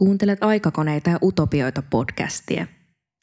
Kuuntelet aikakoneita ja utopioita podcastia.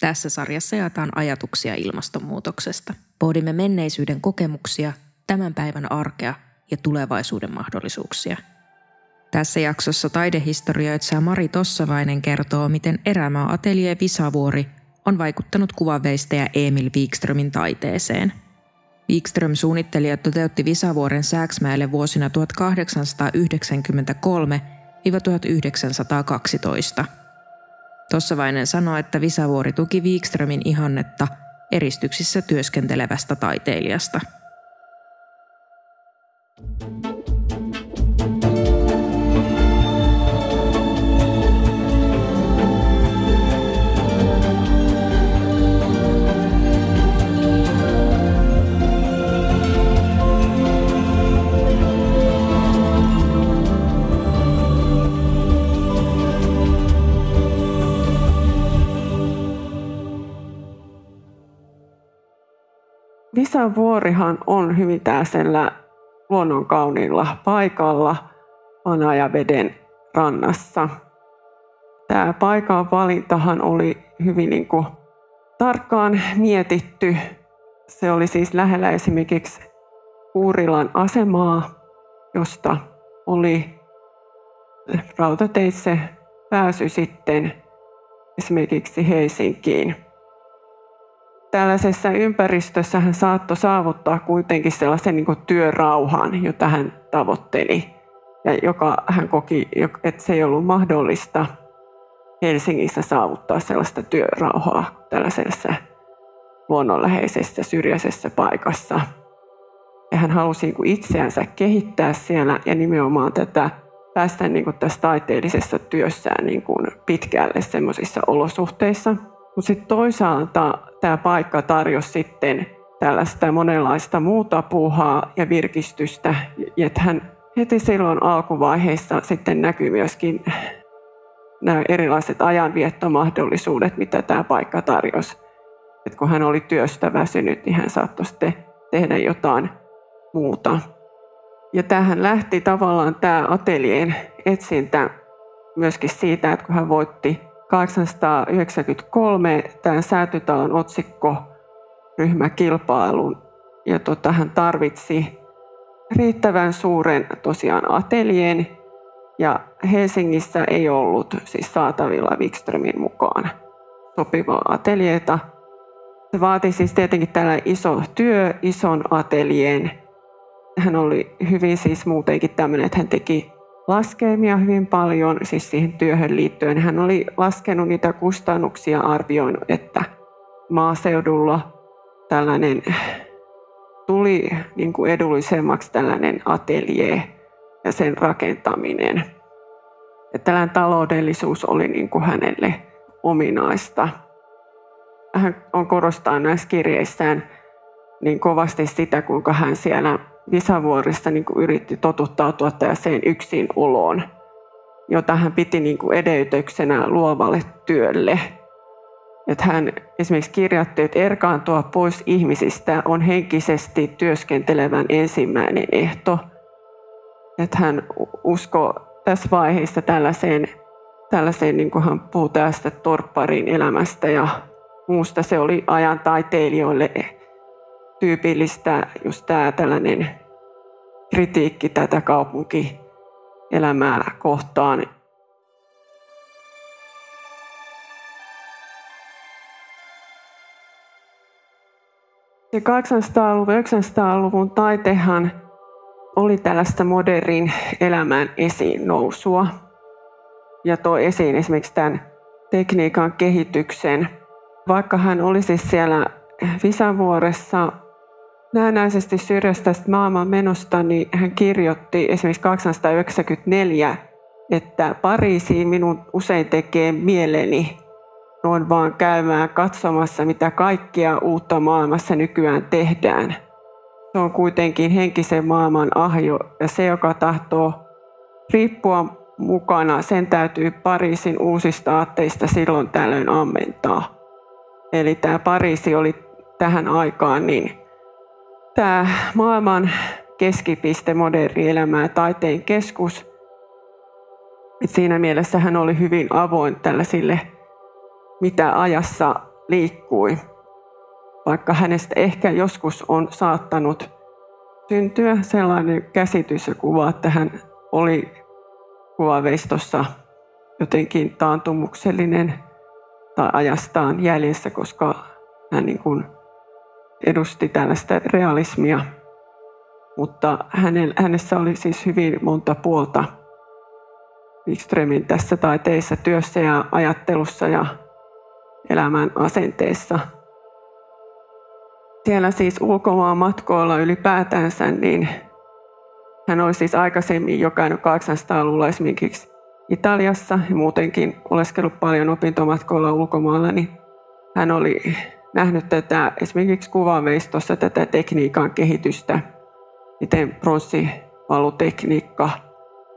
Tässä sarjassa jaetaan ajatuksia ilmastonmuutoksesta. Pohdimme menneisyyden kokemuksia, tämän päivän arkea ja tulevaisuuden mahdollisuuksia. Tässä jaksossa taidehistorioitsija Mari Tossavainen kertoo, miten erämaa Atelier Visavuori on vaikuttanut kuvaveistäjä Emil Wikströmin taiteeseen. Wikström suunnitteli ja toteutti Visavuoren Sääksmäelle vuosina 1893 1912. Tossavainen sanoi, että Visavuori tuki Wikströmin ihannetta eristyksissä työskentelevästä taiteilijasta – Visavuorihan on hyvin täysellä luonnon kauniilla paikalla Vanajaveden rannassa. Tämä paikan valintahan oli hyvin niin kuin tarkkaan mietitty. Se oli siis lähellä esimerkiksi Kuurilan asemaa, josta oli rautateitse pääsy sitten esimerkiksi Helsinkiin tällaisessa ympäristössä hän saattoi saavuttaa kuitenkin sellaisen niin työrauhan, jota hän tavoitteli ja joka hän koki, että se ei ollut mahdollista Helsingissä saavuttaa sellaista työrauhaa tällaisessa luonnonläheisessä syrjäisessä paikassa. Ja hän halusi niin itseänsä kehittää siellä ja nimenomaan tätä päästä niin kuin tässä taiteellisessa työssään niin kuin pitkälle semmoisissa olosuhteissa. Mutta sitten toisaalta tämä paikka tarjosi sitten tällaista monenlaista muuta puuhaa ja virkistystä. Että hän heti silloin alkuvaiheessa sitten näkyy myöskin nämä erilaiset ajanviettomahdollisuudet, mitä tämä paikka tarjosi. Et kun hän oli työstä väsynyt, niin hän saattoi sitten tehdä jotain muuta. Ja tähän lähti tavallaan tämä atelien etsintä myöskin siitä, että kun hän voitti 893 tämän säätytalon otsikko ryhmäkilpailun. Ja tota, hän tarvitsi riittävän suuren tosiaan ateljeen ja Helsingissä ei ollut siis saatavilla Wikströmin mukaan sopivaa ateljeeta. Se vaati siis tietenkin tällä iso työ, ison ateljeen. Hän oli hyvin siis muutenkin tämmöinen, että hän teki laskelmia hyvin paljon, siis siihen työhön liittyen. Hän oli laskenut niitä kustannuksia, arvioinut, että maaseudulla tällainen tuli niin kuin edullisemmaksi tällainen atelier ja sen rakentaminen. Ja tällainen taloudellisuus oli niin kuin hänelle ominaista. Hän on korostaa näissä kirjeissään niin kovasti sitä, kuinka hän siellä Visavuorista niin kuin yritti totuttautua tällaiseen yksin oloon, jota hän piti niin kuin edeytyksenä luovalle työlle. Että hän esimerkiksi kirjoitti, että erkaantua pois ihmisistä on henkisesti työskentelevän ensimmäinen ehto. Että hän uskoo tässä vaiheessa tällaiseen, tällaiseen niin kuin hän puhuu tästä torpparin elämästä ja muusta. Se oli ajan taiteilijoille tyypillistä just tämä tällainen kritiikki tätä kaupunkielämää kohtaan. Se 800-luvun, 900-luvun taitehan oli tällaista modernin elämän esiin nousua ja toi esiin esimerkiksi tämän tekniikan kehityksen. Vaikka hän oli siis siellä Visavuoressa näennäisesti syrjästä tästä maailman menosta, niin hän kirjoitti esimerkiksi 294, että Pariisiin minun usein tekee mieleni noin vaan käymään katsomassa, mitä kaikkia uutta maailmassa nykyään tehdään. Se on kuitenkin henkisen maailman ahjo ja se, joka tahtoo riippua mukana, sen täytyy Pariisin uusista aatteista silloin tällöin ammentaa. Eli tämä Pariisi oli tähän aikaan niin tämä maailman keskipiste, moderni elämä ja taiteen keskus. Et siinä mielessä hän oli hyvin avoin tällaisille, mitä ajassa liikkui. Vaikka hänestä ehkä joskus on saattanut syntyä sellainen käsitys ja kuva, että hän oli kuvaveistossa jotenkin taantumuksellinen tai ajastaan jäljessä, koska hän niin kuin edusti tällaista realismia. Mutta hänessä oli siis hyvin monta puolta Wikströmin tässä taiteessa, työssä ja ajattelussa ja elämän asenteessa. Siellä siis ulkomaan matkoilla ylipäätänsä, niin hän oli siis aikaisemmin jo käynyt 800-luvulla esimerkiksi Italiassa ja muutenkin oleskellut paljon opintomatkoilla ulkomailla, niin hän oli nähnyt tätä esimerkiksi kuvaveistossa tätä tekniikan kehitystä, miten pronssivalutekniikka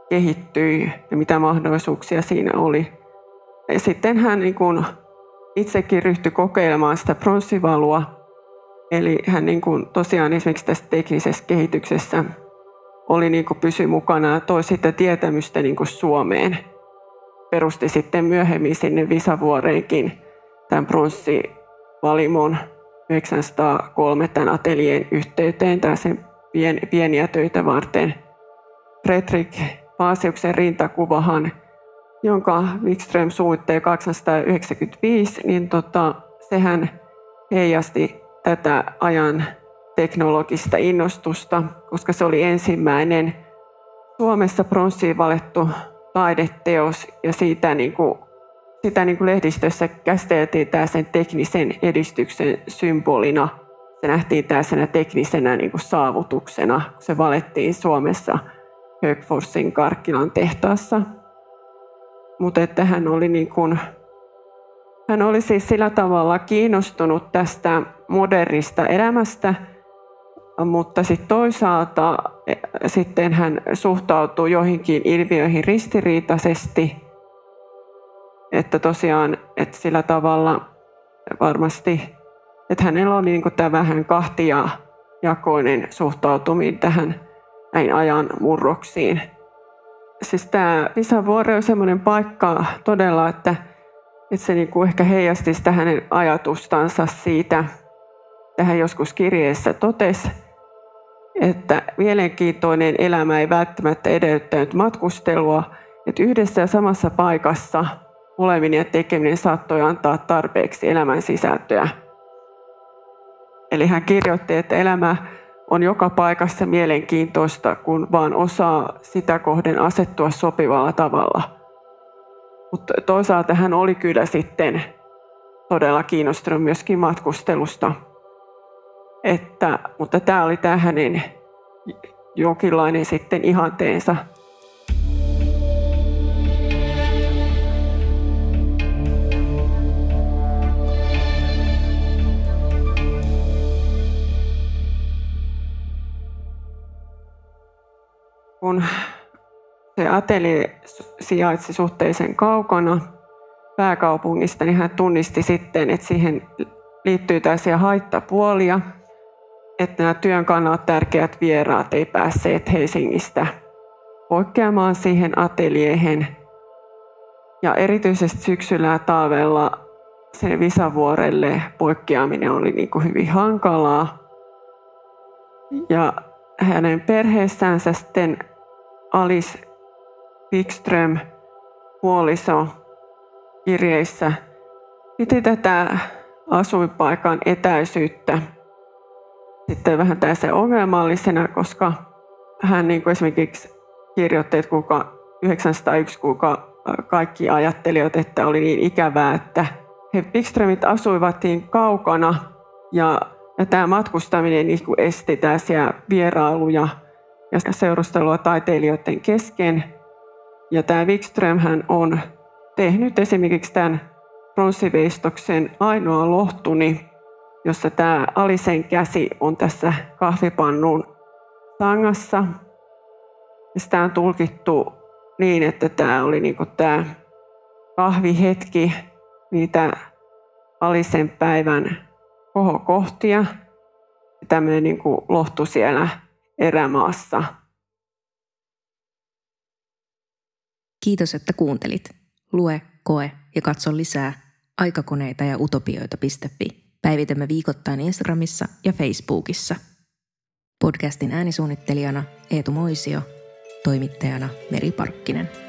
kehittyi ja mitä mahdollisuuksia siinä oli. Ja sitten hän niin kuin itsekin ryhtyi kokeilemaan sitä pronssivalua, eli hän niin kuin tosiaan esimerkiksi tässä teknisessä kehityksessä oli niin kuin pysy mukana ja toi sitä tietämystä niin kuin Suomeen. Perusti sitten myöhemmin sinne Visavuoreenkin tämän pronssivalimon 903 tämän atelien yhteyteen tai sen pien, pieniä töitä varten. Fredrik Paasiuksen rintakuvahan, jonka Wikström suuttee 295, niin tota, sehän heijasti tätä ajan teknologista innostusta, koska se oli ensimmäinen Suomessa pronssiin valettu taideteos ja siitä niin kuin, sitä niin kuin lehdistössä käsiteltiin tämä sen teknisen edistyksen symbolina. Se nähtiin tällaisena teknisenä niin kuin saavutuksena, kun se valettiin Suomessa Högforsin Karkkilan tehtaassa. Mutta että hän oli, niin kuin, hän oli siis sillä tavalla kiinnostunut tästä modernista elämästä – mutta sitten toisaalta e, sitten hän suhtautuu joihinkin ilmiöihin ristiriitaisesti, että tosiaan, että sillä tavalla varmasti, että hänellä on niin tämä vähän kahtia jakoinen suhtautuminen tähän näin ajan murroksiin. Siis tämä Visavuori on semmoinen paikka todella, että, että se niin ehkä heijasti sitä hänen ajatustansa siitä, tähän joskus kirjeessä totesi, että mielenkiintoinen elämä ei välttämättä edellyttänyt matkustelua, että yhdessä ja samassa paikassa oleminen ja tekeminen saattoi antaa tarpeeksi elämän sisältöä. Eli hän kirjoitti, että elämä on joka paikassa mielenkiintoista, kun vaan osaa sitä kohden asettua sopivalla tavalla. Mutta toisaalta hän oli kyllä sitten todella kiinnostunut myöskin matkustelusta – että, mutta tämä oli tämä hänen jonkinlainen sitten ihanteensa. Ateli sijaitsi suhteellisen kaukana pääkaupungista, niin hän tunnisti sitten, että siihen liittyy tällaisia haittapuolia – että nämä työn kannalta tärkeät vieraat ei päässeet Helsingistä poikkeamaan siihen ateliehen. Ja erityisesti syksyllä ja talvella se Visavuorelle poikkeaminen oli niin kuin hyvin hankalaa. Ja hänen perheessänsä sitten Alice Wikström, puoliso, kirjeissä piti tätä asuinpaikan etäisyyttä sitten vähän tässä ongelmallisena, koska hän niin kuin esimerkiksi kirjoitti, että kuka 901, kuka kaikki ajattelivat, että oli niin ikävää, että he Wikströmit asuivat niin kaukana ja, ja tämä matkustaminen niin kuin esti tällaisia vierailuja ja seurustelua taiteilijoiden kesken. Ja tämä Wikström hän on tehnyt esimerkiksi tämän pronssiveistoksen ainoa lohtuni jossa tämä alisen käsi on tässä kahvipannun sangassa. Sitä on tulkittu niin, että tämä oli niinku tämä kahvihetki, niitä alisen päivän kohokohtia tämmöinen niinku lohtu siellä erämaassa. Kiitos, että kuuntelit. Lue, koe ja katso lisää aikakoneita ja utopioita.fi. Päivitämme viikoittain Instagramissa ja Facebookissa. Podcastin äänisuunnittelijana Eetu Moisio, toimittajana Meri Parkkinen.